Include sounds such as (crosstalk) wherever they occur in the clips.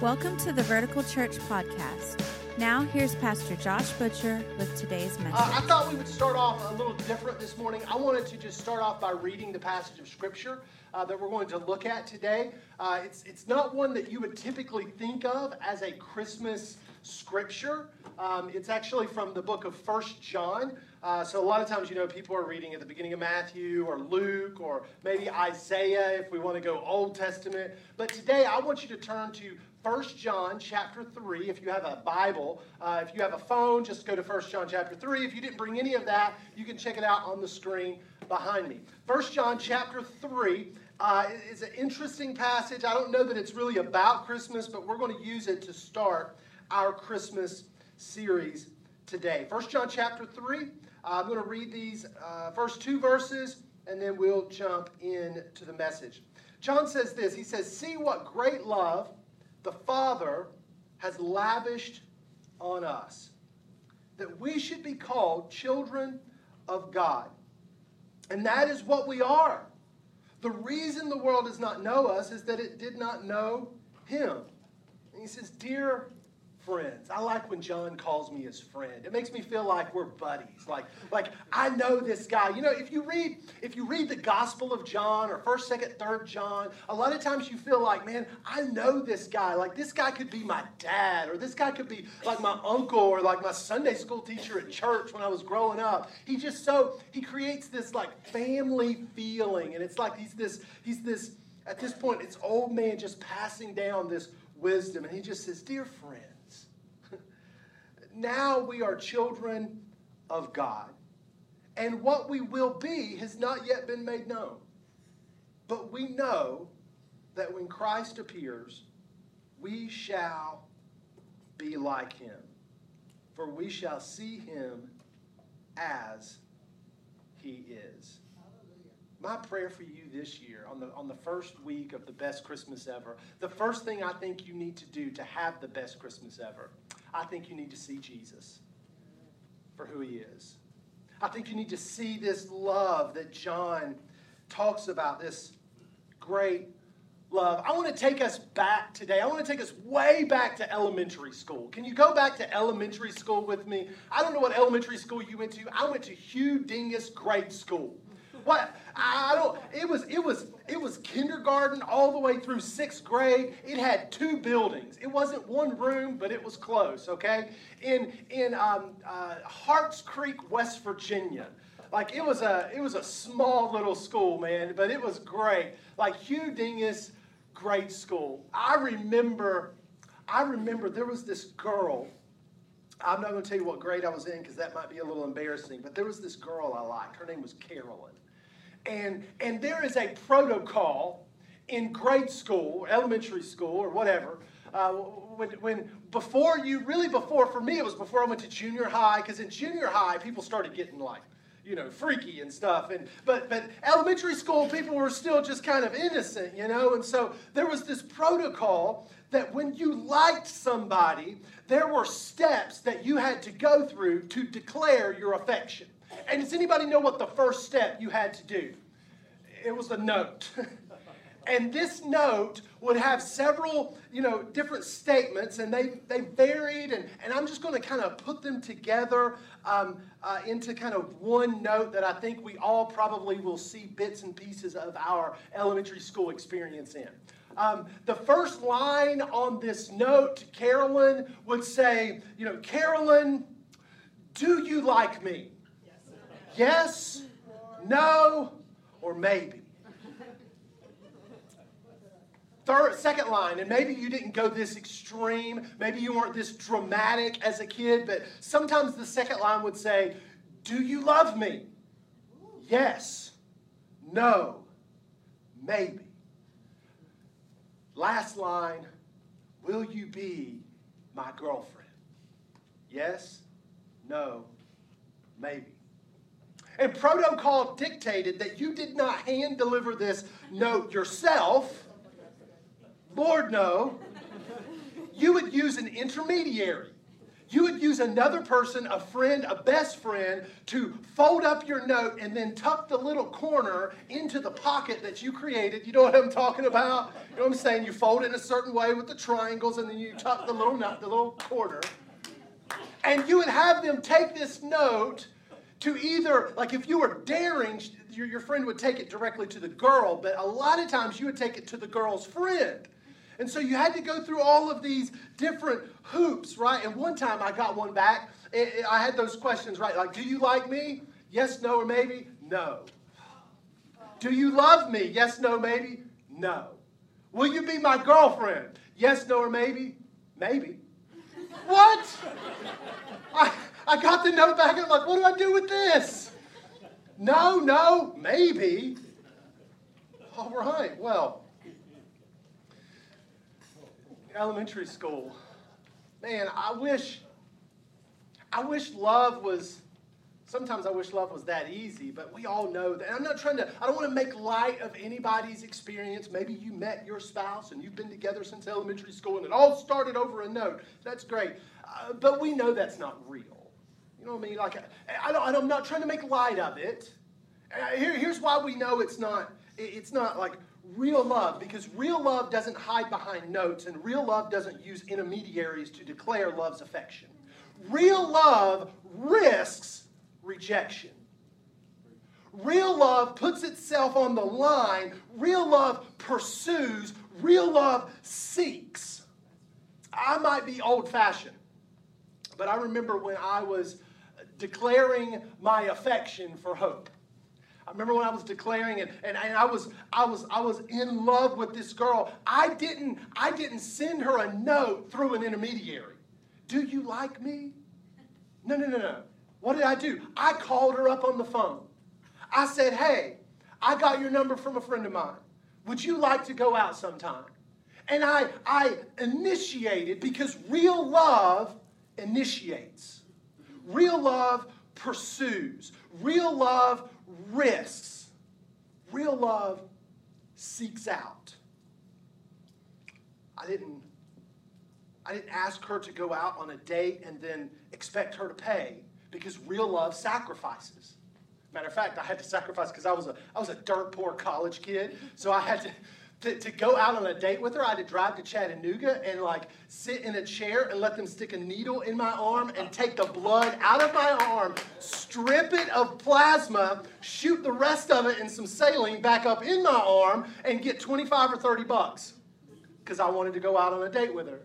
Welcome to the Vertical Church Podcast. Now, here's Pastor Josh Butcher with today's message. Uh, I thought we would start off a little different this morning. I wanted to just start off by reading the passage of Scripture uh, that we're going to look at today. Uh, it's, it's not one that you would typically think of as a Christmas scripture. Um, it's actually from the book of First John. Uh, so a lot of times, you know, people are reading at the beginning of Matthew or Luke or maybe Isaiah if we want to go Old Testament. But today, I want you to turn to 1 John chapter 3. If you have a Bible, uh, if you have a phone, just go to 1 John chapter 3. If you didn't bring any of that, you can check it out on the screen behind me. 1 John chapter 3 uh, is an interesting passage. I don't know that it's really about Christmas, but we're going to use it to start our Christmas series today. 1 John chapter 3. Uh, I'm going to read these uh, first two verses, and then we'll jump into the message. John says this He says, See what great love the Father has lavished on us, that we should be called children of God. And that is what we are. The reason the world does not know us is that it did not know Him. And he says, Dear friends. I like when John calls me his friend. It makes me feel like we're buddies. Like, like I know this guy. You know, if you read if you read the Gospel of John or First, Second, Third John, a lot of times you feel like, man, I know this guy. Like this guy could be my dad, or this guy could be like my uncle, or like my Sunday school teacher at church when I was growing up. He just so he creates this like family feeling, and it's like he's this he's this at this point it's old man just passing down this wisdom, and he just says, dear friends, (laughs) now we are children of God. And what we will be has not yet been made known. But we know that when Christ appears, we shall be like him. For we shall see him as he is. My prayer for you this year, on the, on the first week of the best Christmas ever, the first thing I think you need to do to have the best Christmas ever I think you need to see Jesus for who he is. I think you need to see this love that John talks about, this great love. I want to take us back today. I want to take us way back to elementary school. Can you go back to elementary school with me? I don't know what elementary school you went to. I went to Hugh Dingess Grade School. What I don't it was it was it was kindergarten all the way through sixth grade. It had two buildings. It wasn't one room, but it was close, okay? In in um, uh, Harts Creek, West Virginia. Like it was a it was a small little school, man, but it was great. Like Hugh Dingess Grade School. I remember I remember there was this girl I'm not going to tell you what grade I was in because that might be a little embarrassing, but there was this girl I liked. Her name was Carolyn. And, and there is a protocol in grade school, elementary school, or whatever. Uh, when, when before you really before for me it was before I went to junior high because in junior high people started getting like you know freaky and stuff and but but elementary school people were still just kind of innocent you know and so there was this protocol that when you liked somebody there were steps that you had to go through to declare your affection and does anybody know what the first step you had to do? It was a note. (laughs) and this note would have several, you know, different statements, and they, they varied, and, and I'm just going to kind of put them together um, uh, into kind of one note that I think we all probably will see bits and pieces of our elementary school experience in. Um, the first line on this note, Carolyn would say, you know, Carolyn, do you like me? Yes, no, or maybe. Third, second line, and maybe you didn't go this extreme, maybe you weren't this dramatic as a kid, but sometimes the second line would say, Do you love me? Yes, no, maybe. Last line, Will you be my girlfriend? Yes, no, maybe. And protocol dictated that you did not hand deliver this note yourself. Lord, no. You would use an intermediary. you would use another person, a friend, a best friend, to fold up your note and then tuck the little corner into the pocket that you created. You know what I'm talking about? You know what I'm saying? You fold it in a certain way with the triangles and then you tuck the little the little corner. And you would have them take this note to either, like if you were daring, your, your friend would take it directly to the girl, but a lot of times you would take it to the girl's friend. And so you had to go through all of these different hoops, right? And one time I got one back. I had those questions, right? Like, do you like me? Yes, no, or maybe? No. Do you love me? Yes, no, maybe? No. Will you be my girlfriend? Yes, no, or maybe? Maybe. What? (laughs) I, I got the note back and I'm like, what do I do with this? No, no, maybe. All right, well, elementary school. Man, I wish, I wish love was, sometimes I wish love was that easy, but we all know that. And I'm not trying to, I don't want to make light of anybody's experience. Maybe you met your spouse and you've been together since elementary school and it all started over a note. That's great. Uh, but we know that's not real. You know what I mean? Like, I, I I'm not trying to make light of it. Uh, here, here's why we know it's not, it's not like real love because real love doesn't hide behind notes and real love doesn't use intermediaries to declare love's affection. Real love risks rejection. Real love puts itself on the line. Real love pursues. Real love seeks. I might be old fashioned, but I remember when I was declaring my affection for hope. I remember when I was declaring it, and, and I was I was I was in love with this girl. I didn't I didn't send her a note through an intermediary. Do you like me? No, no, no, no. What did I do? I called her up on the phone. I said, hey, I got your number from a friend of mine. Would you like to go out sometime? And I I initiated because real love initiates. Real love pursues. Real love risks. Real love seeks out. I didn't I didn't ask her to go out on a date and then expect her to pay because real love sacrifices. Matter of fact, I had to sacrifice because I was a I was a dirt poor college kid, so I had to to, to go out on a date with her, I had to drive to Chattanooga and like sit in a chair and let them stick a needle in my arm and take the blood out of my arm, strip it of plasma, shoot the rest of it in some saline back up in my arm, and get 25 or 30 bucks because I wanted to go out on a date with her.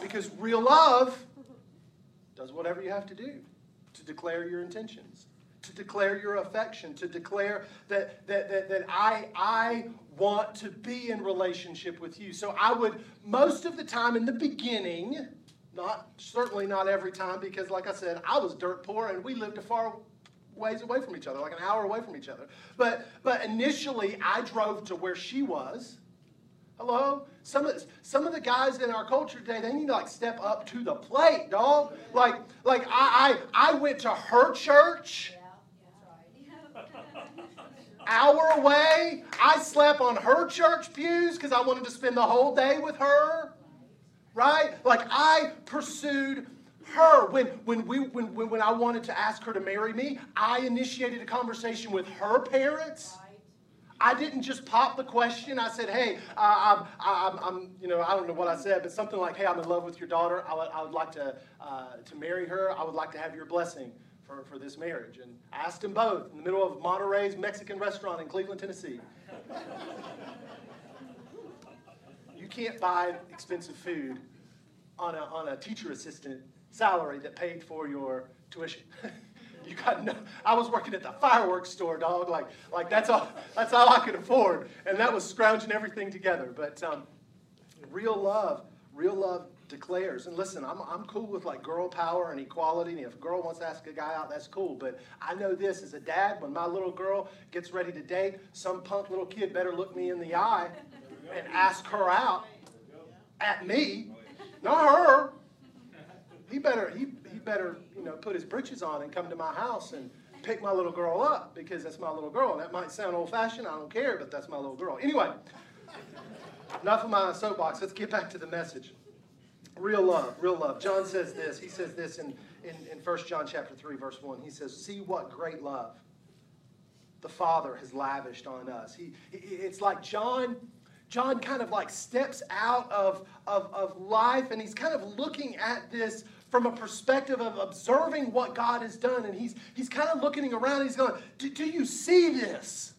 Because real love does whatever you have to do to declare your intentions to declare your affection, to declare that, that, that, that I, I want to be in relationship with you. So I would, most of the time in the beginning, not certainly not every time, because like I said, I was dirt poor and we lived a far ways away from each other, like an hour away from each other. But but initially I drove to where she was. Hello? Some of, some of the guys in our culture today, they need to like step up to the plate, dog. Like, like I, I, I went to her church hour away. I slept on her church pews because I wanted to spend the whole day with her. Right? Like I pursued her when when we when, when I wanted to ask her to marry me, I initiated a conversation with her parents. I didn't just pop the question. I said, "Hey, uh, I'm, I'm, I'm, you know, I don't know what I said, but something like, "Hey, I'm in love with your daughter. I would, I would like to, uh, to marry her. I would like to have your blessing." For, for this marriage. And I asked them both in the middle of Monterey's Mexican restaurant in Cleveland, Tennessee. you can't buy expensive food on a, on a teacher assistant salary that paid for your tuition. (laughs) you got no I was working at the fireworks store, dog. Like, like that's all that's all I could afford. And that was scrounging everything together. But um, real love, real love declares. And listen, I'm, I'm cool with like girl power and equality. And if a girl wants to ask a guy out, that's cool. But I know this as a dad, when my little girl gets ready to date, some punk little kid better look me in the eye and ask her out at me, not her. He better, he, he better, you know, put his britches on and come to my house and pick my little girl up because that's my little girl. That might sound old fashioned, I don't care, but that's my little girl. Anyway, enough of my soapbox. Let's get back to the message. Real love, real love. John says this. He says this in, in, in 1 John chapter 3, verse 1. He says, See what great love the Father has lavished on us. He, it's like John, John kind of like steps out of, of, of life and he's kind of looking at this from a perspective of observing what God has done. And he's, he's kind of looking around he's going, do, do you see this?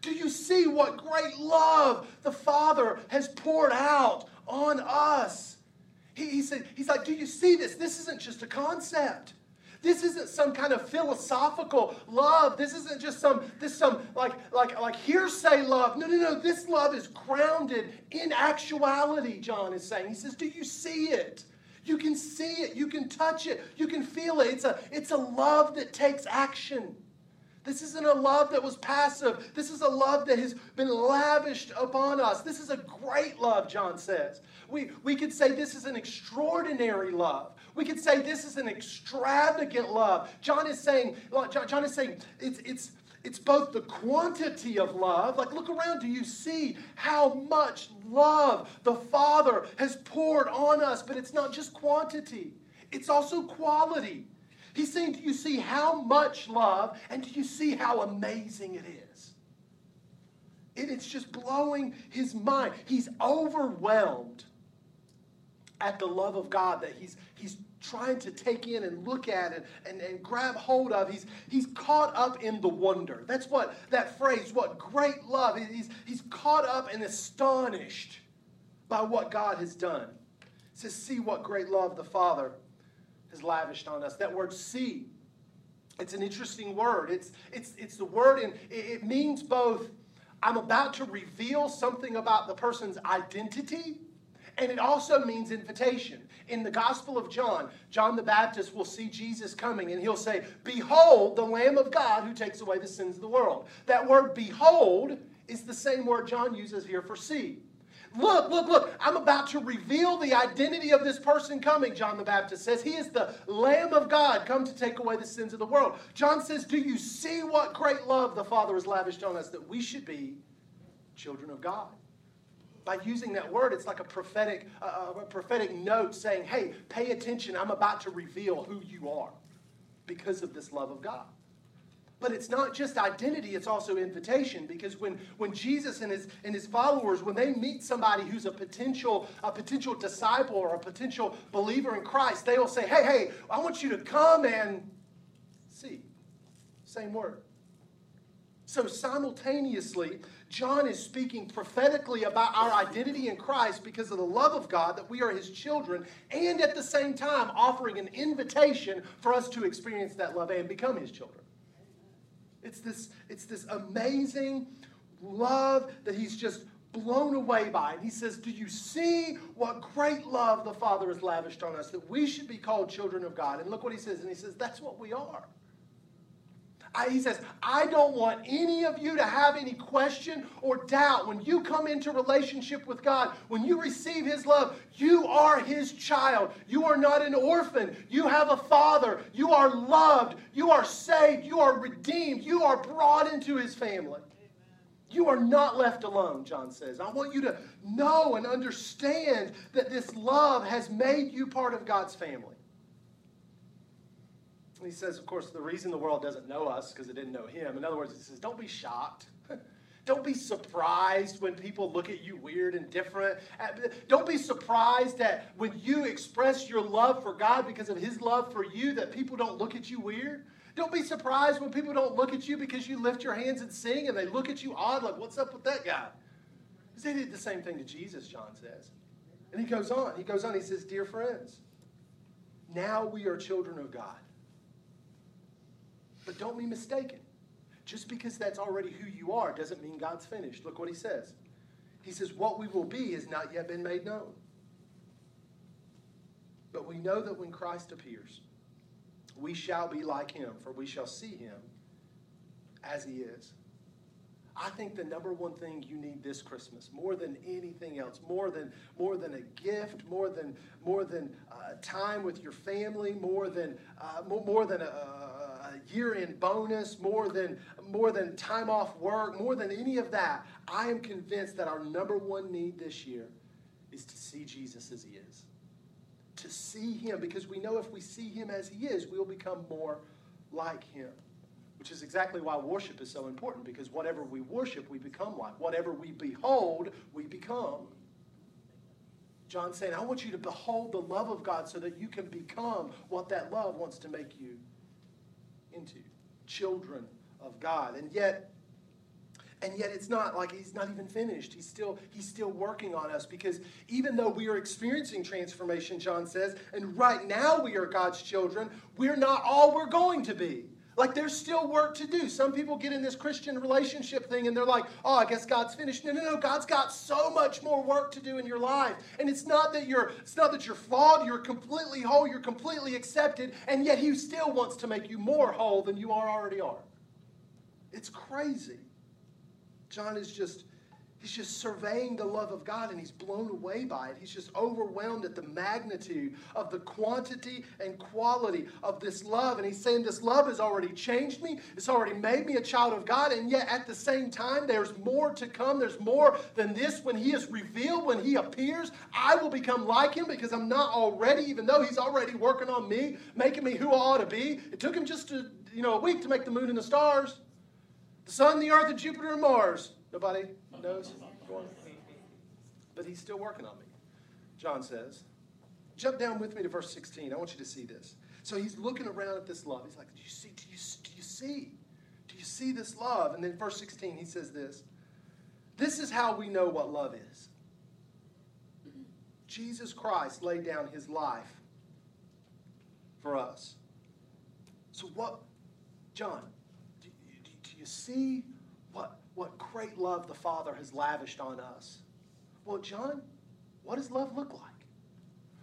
Do you see what great love the Father has poured out on us? He, he said, he's like, do you see this? This isn't just a concept. This isn't some kind of philosophical love. This isn't just some this some like like like hearsay love. No, no, no. This love is grounded in actuality, John is saying. He says, "Do you see it? You can see it, you can touch it, you can feel it. It's a it's a love that takes action." This isn't a love that was passive. This is a love that has been lavished upon us. This is a great love, John says. We, we could say this is an extraordinary love. We could say this is an extravagant love. John is saying, John is saying it's, it's, it's both the quantity of love, like look around, do you see how much love the Father has poured on us? But it's not just quantity, it's also quality. He's saying, Do you see how much love and do you see how amazing it is? It, it's just blowing his mind. He's overwhelmed at the love of God that he's, he's trying to take in and look at and, and, and grab hold of. He's, he's caught up in the wonder. That's what that phrase, what great love. He's, he's caught up and astonished by what God has done. Says, See what great love the Father has lavished on us. That word see, it's an interesting word. It's, it's, it's the word, and it means both I'm about to reveal something about the person's identity, and it also means invitation. In the Gospel of John, John the Baptist will see Jesus coming, and he'll say, Behold, the Lamb of God who takes away the sins of the world. That word behold is the same word John uses here for see. Look, look, look, I'm about to reveal the identity of this person coming, John the Baptist says. He is the Lamb of God come to take away the sins of the world. John says, Do you see what great love the Father has lavished on us that we should be children of God? By using that word, it's like a prophetic, uh, a prophetic note saying, Hey, pay attention, I'm about to reveal who you are because of this love of God. But it's not just identity, it's also invitation. Because when, when Jesus and his, and his followers, when they meet somebody who's a potential, a potential disciple or a potential believer in Christ, they will say, Hey, hey, I want you to come and see. Same word. So simultaneously, John is speaking prophetically about our identity in Christ because of the love of God, that we are his children, and at the same time offering an invitation for us to experience that love and become his children. It's this, it's this amazing love that he's just blown away by. And he says, Do you see what great love the Father has lavished on us? That we should be called children of God. And look what he says. And he says, That's what we are. I, he says, I don't want any of you to have any question or doubt. When you come into relationship with God, when you receive His love, you are His child. You are not an orphan. You have a father. You are loved. You are saved. You are redeemed. You are brought into His family. You are not left alone, John says. I want you to know and understand that this love has made you part of God's family he says, of course, the reason the world doesn't know us because it didn't know him. In other words, he says, don't be shocked. (laughs) Don't be surprised when people look at you weird and different. Don't be surprised that when you express your love for God because of his love for you, that people don't look at you weird. Don't be surprised when people don't look at you because you lift your hands and sing and they look at you odd, like, what's up with that guy? They did the same thing to Jesus, John says. And he goes on. He goes on. He says, Dear friends, now we are children of God. But don't be mistaken. Just because that's already who you are doesn't mean God's finished. Look what he says. He says, What we will be has not yet been made known. But we know that when Christ appears, we shall be like him, for we shall see him as he is. I think the number one thing you need this Christmas, more than anything else, more than more than a gift, more than more than uh, time with your family, more than uh, more, more than a, year-end bonus, more than more than time off work, more than any of that, I am convinced that our number one need this year is to see Jesus as he is. to see him because we know if we see him as he is, we'll become more like him. Which is exactly why worship is so important because whatever we worship, we become like. Whatever we behold, we become. John's saying, I want you to behold the love of God so that you can become what that love wants to make you into children of God. And yet, and yet it's not like he's not even finished he's still he's still working on us because even though we are experiencing transformation john says and right now we are god's children we're not all we're going to be like there's still work to do. Some people get in this Christian relationship thing and they're like, oh, I guess God's finished. No, no, no. God's got so much more work to do in your life. And it's not that you're it's not that you're flawed, you're completely whole, you're completely accepted, and yet he still wants to make you more whole than you are already are. It's crazy. John is just He's just surveying the love of God and he's blown away by it. He's just overwhelmed at the magnitude of the quantity and quality of this love. And he's saying, This love has already changed me, it's already made me a child of God. And yet, at the same time, there's more to come. There's more than this. When he is revealed, when he appears, I will become like him because I'm not already, even though he's already working on me, making me who I ought to be. It took him just a, you know, a week to make the moon and the stars, the sun, the earth, and Jupiter and Mars. Nobody knows? But he's still working on me, John says. Jump down with me to verse 16. I want you to see this. So he's looking around at this love. He's like, Do you see? Do you, do you see? Do you see this love? And then verse 16, he says this This is how we know what love is. Jesus Christ laid down his life for us. So, what, John, do, do, do you see what great love the Father has lavished on us. Well, John, what does love look like?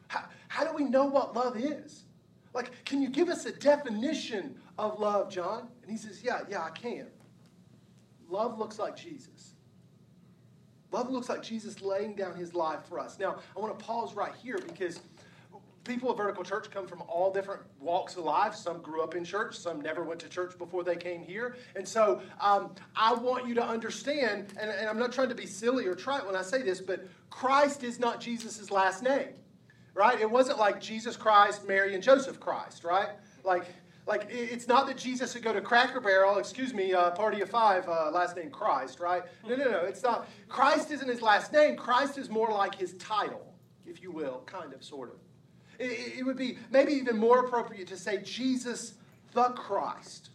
How, how do we know what love is? Like, can you give us a definition of love, John? And he says, Yeah, yeah, I can. Love looks like Jesus. Love looks like Jesus laying down his life for us. Now, I want to pause right here because people at Vertical Church come from all different walks of life. Some grew up in church, some never went to church before they came here. And so um, I want you to understand, and, and I'm not trying to be silly or trite when I say this, but Christ is not Jesus' last name, right? It wasn't like Jesus Christ, Mary, and Joseph Christ, right? Like, like it's not that Jesus would go to Cracker Barrel, excuse me, uh, Party of Five, uh, last name Christ, right? No, no, no. It's not. Christ isn't his last name. Christ is more like his title, if you will, kind of, sort of. It, it would be maybe even more appropriate to say Jesus the Christ.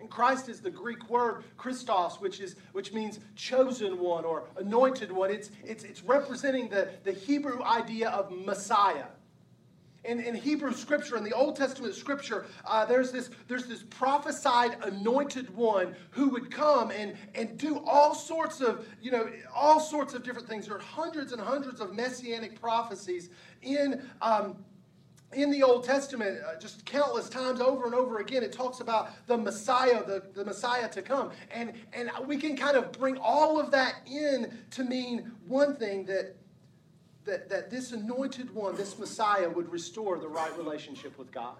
And Christ is the Greek word Christos, which, is, which means chosen one or anointed one. It's, it's, it's representing the, the Hebrew idea of Messiah in, in Hebrew scripture, in the Old Testament scripture, uh, there's, this, there's this prophesied anointed one who would come and, and do all sorts of, you know, all sorts of different things. There are hundreds and hundreds of messianic prophecies in, um, in the Old Testament, uh, just countless times over and over again, it talks about the Messiah, the, the Messiah to come. And, and we can kind of bring all of that in to mean one thing that that, that this anointed one, this Messiah, would restore the right relationship with God,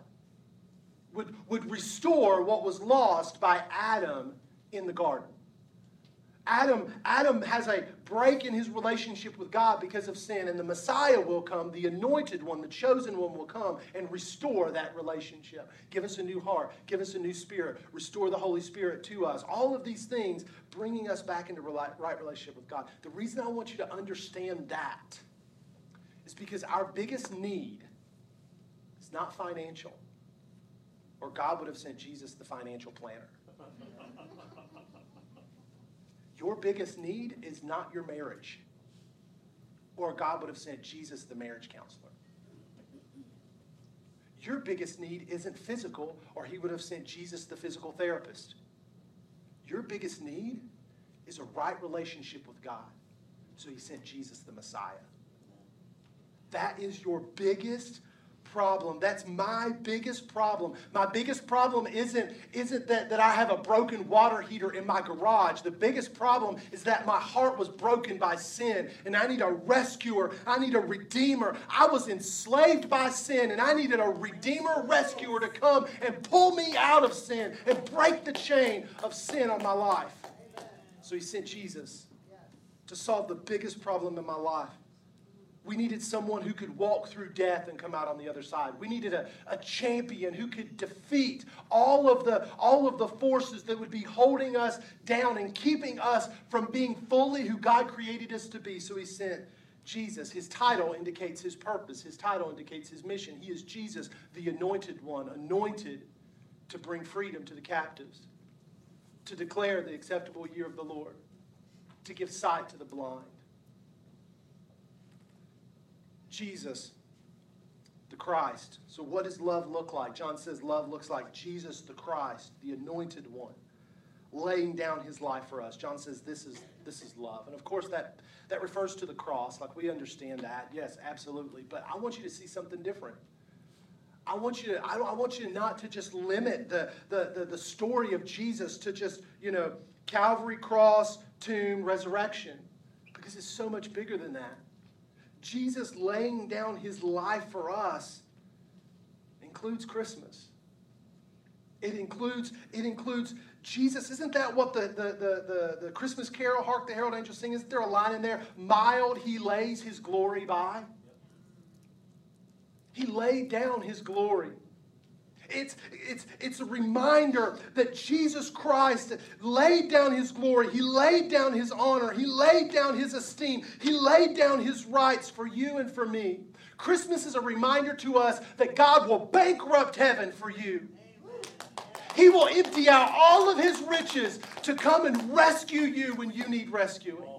would, would restore what was lost by Adam in the garden. Adam, Adam has a break in his relationship with God because of sin, and the Messiah will come, the anointed one, the chosen one will come and restore that relationship. Give us a new heart, give us a new spirit, restore the Holy Spirit to us. All of these things bringing us back into right relationship with God. The reason I want you to understand that is because our biggest need is not financial, or God would have sent Jesus, the financial planner. Your biggest need is not your marriage, or God would have sent Jesus, the marriage counselor. Your biggest need isn't physical, or He would have sent Jesus, the physical therapist. Your biggest need is a right relationship with God. So He sent Jesus, the Messiah. That is your biggest problem. That's my biggest problem. My biggest problem isn't, isn't that, that I have a broken water heater in my garage. The biggest problem is that my heart was broken by sin and I need a rescuer. I need a redeemer. I was enslaved by sin and I needed a redeemer, rescuer to come and pull me out of sin and break the chain of sin on my life. So he sent Jesus to solve the biggest problem in my life We needed someone who could walk through death and come out on the other side. We needed a, a champion who could defeat all of, the, all of the forces that would be holding us down and keeping us from being fully who God created us to be. So he sent Jesus. His title indicates his purpose, his title indicates his mission. He is Jesus, the anointed one, anointed to bring freedom to the captives, to declare the acceptable year of the Lord, to give sight to the blind Jesus, the Christ. So, what does love look like? John says love looks like Jesus, the Christ, the anointed one, laying down his life for us. John says this is, this is love. And of course, that, that refers to the cross. Like, we understand that. Yes, absolutely. But I want you to see something different. I want you to, I, want you not to just limit the, the, the, the story of Jesus to just, you know, Calvary cross, tomb, resurrection. Because it's so much bigger than that. Jesus laying down his life for us includes Christmas. It includes, it includes Jesus. Isn't that what the, the, the, the, the Christmas carol, Hark the Herald Angels sing? Isn't there a line in there? Mild he lays his glory by. He laid down his glory. It's, it's, it's a reminder that Jesus Christ laid down his glory. He laid down his honor. He laid down his esteem. He laid down his rights for you and for me. Christmas is a reminder to us that God will bankrupt heaven for you. He will empty out all of his riches to come and rescue you when you need rescuing.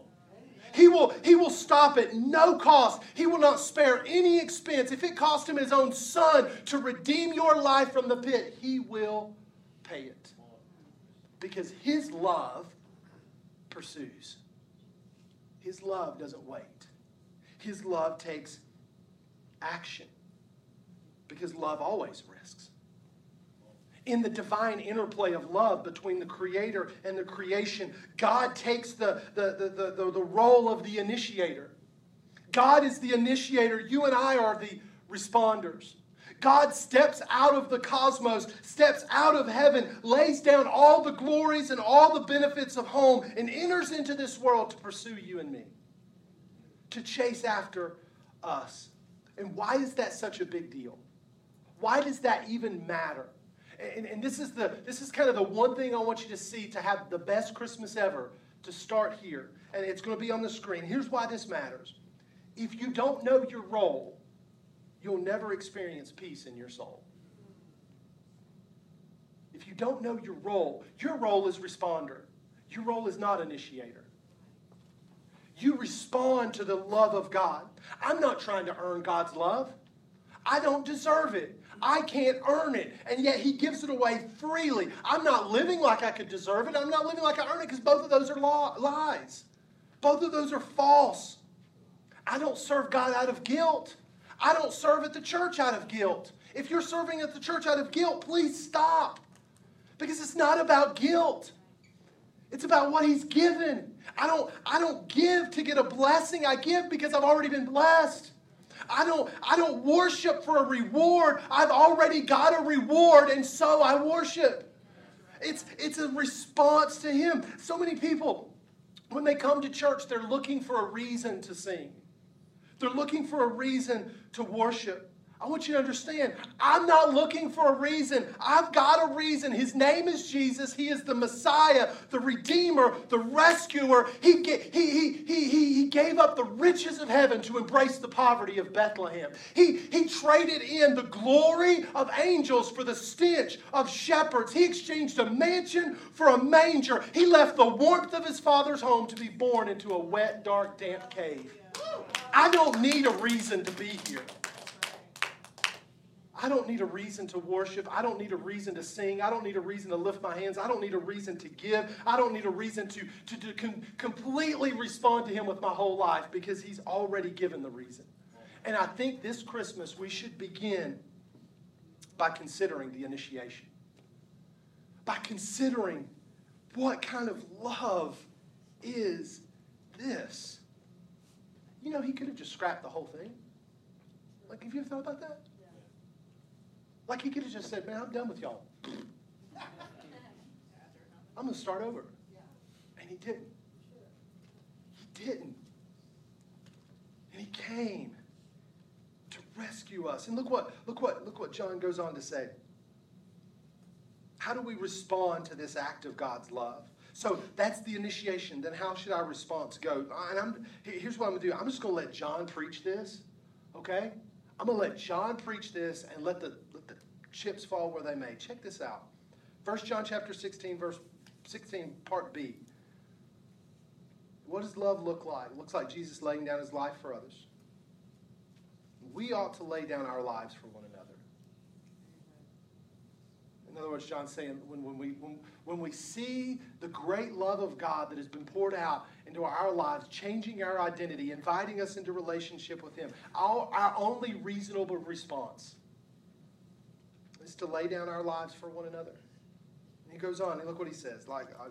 He will, he will stop at no cost. He will not spare any expense. If it cost him his own son to redeem your life from the pit, he will pay it. Because his love pursues. His love doesn't wait. His love takes action. Because love always risks in the divine interplay of love between the creator and the creation, God takes the, the, the, the, the, role of the initiator. God is the initiator. You and I are the responders. God steps out of the cosmos, steps out of heaven, lays down all the glories and all the benefits of home, and enters into this world to pursue you and me, to chase after us. And why is that such a big deal? Why does that even matter? And, and this is the this is kind of the one thing I want you to see to have the best Christmas ever to start here. And it's going to be on the screen. Here's why this matters. If you don't know your role, you'll never experience peace in your soul. If you don't know your role, your role is responder. Your role is not initiator. You respond to the love of God. I'm not trying to earn God's love. I don't deserve it. I can't earn it. And yet he gives it away freely. I'm not living like I could deserve it. I'm not living like I earn it because both of those are lies. Both of those are false. I don't serve God out of guilt. I don't serve at the church out of guilt. If you're serving at the church out of guilt, please stop. Because it's not about guilt. It's about what he's given. I don't, I don't give to get a blessing. I give because I've already been blessed. I don't, I don't worship for a reward. I've already got a reward, and so I worship. It's, it's a response to Him. So many people, when they come to church, they're looking for a reason to sing. They're looking for a reason to worship. I want you to understand, I'm not looking for a reason. I've got a reason. His name is Jesus. He is the Messiah, the Redeemer, the Rescuer. He, he, he, he, he gave up the riches of heaven to embrace the poverty of Bethlehem. He, he traded in the glory of angels for the stench of shepherds. He exchanged a mansion for a manger. He left the warmth of his father's home to be born into a wet, dark, damp cave. I don't need a reason to be here. I don't need a reason to worship. I don't need a reason to sing. I don't need a reason to lift my hands. I don't need a reason to give. I don't need a reason to, to, to com- completely respond to Him with my whole life because He's already given the reason. And I think this Christmas we should begin by considering the initiation, by considering what kind of love is this. You know, He could have just scrapped the whole thing. Like, have you ever thought about that? Like he could have just said, man, I'm done with y'all. I'm going to start over. And he didn't. He didn't. And he came to rescue us. And look what, look what, look what John goes on to say. How do we respond to this act of God's love? So that's the initiation. Then how should our response go? And I'm, here's what I'm going to do. I'm just going to let John preach this, okay? I'm going to let John preach this and let the, let the chips fall where they may. Check this out. 1 John chapter 16, verse 16, part B. What does love look like? It looks like Jesus laying down his life for others. We ought to lay down our lives for one another. In other words, John's saying when, when, we, when, when we see the great love of God that has been poured out into our lives, changing our identity, inviting us into relationship with Him, our, our only reasonable response is to lay down our lives for one another. And he goes on, and look what he says. Like, I,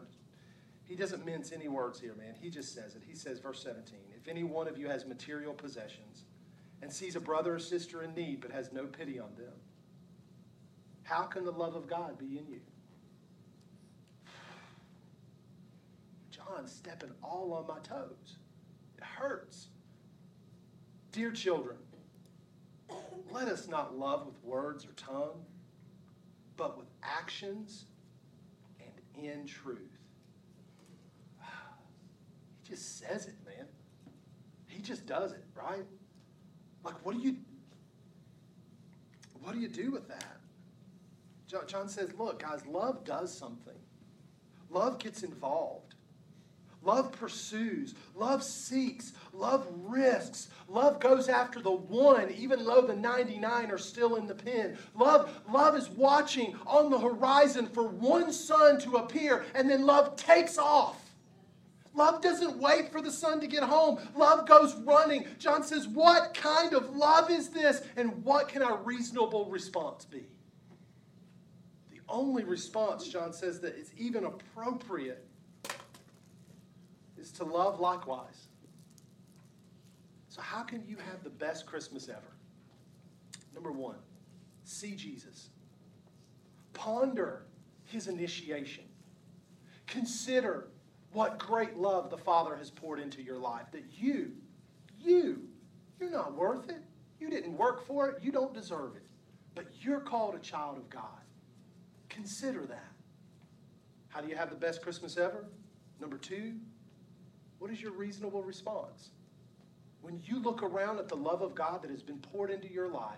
he doesn't mince any words here, man. He just says it. He says, verse 17, if any one of you has material possessions and sees a brother or sister in need but has no pity on them, how can the love of God be in you? John's stepping all on my toes. It hurts. Dear children, let us not love with words or tongue, but with actions and in truth. (sighs) He just says it, man. He just does it, right? Like, what do you what do you do with that? John says, look, guys, love does something. Love gets involved. Love pursues. Love seeks. Love risks. Love goes after the one, even though the 99 are still in the pen. Love, love is watching on the horizon for one son to appear, and then love takes off. Love doesn't wait for the son to get home. Love goes running. John says, What kind of love is this? And what can our reasonable response be? The only response, John says, that is even appropriate is to love likewise. So, how can you have the best Christmas ever? Number one, see Jesus. Ponder his initiation. Consider what great love the Father has poured into your life that you, you, you're not worth it. You didn't work for it. You don't deserve it. But you're called a child of God. Consider that. How do you have the best Christmas ever? Number two, what is your reasonable response? When you look around at the love of God that has been poured into your life,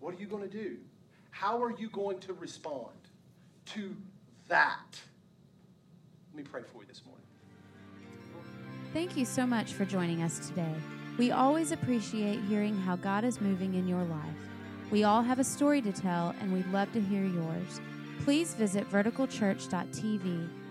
what are you going to do? How are you going to respond to that? Let me pray for you this morning. Thank you so much for joining us today. We always appreciate hearing how God is moving in your life. We all have a story to tell, and we'd love to hear yours. Please visit verticalchurch.tv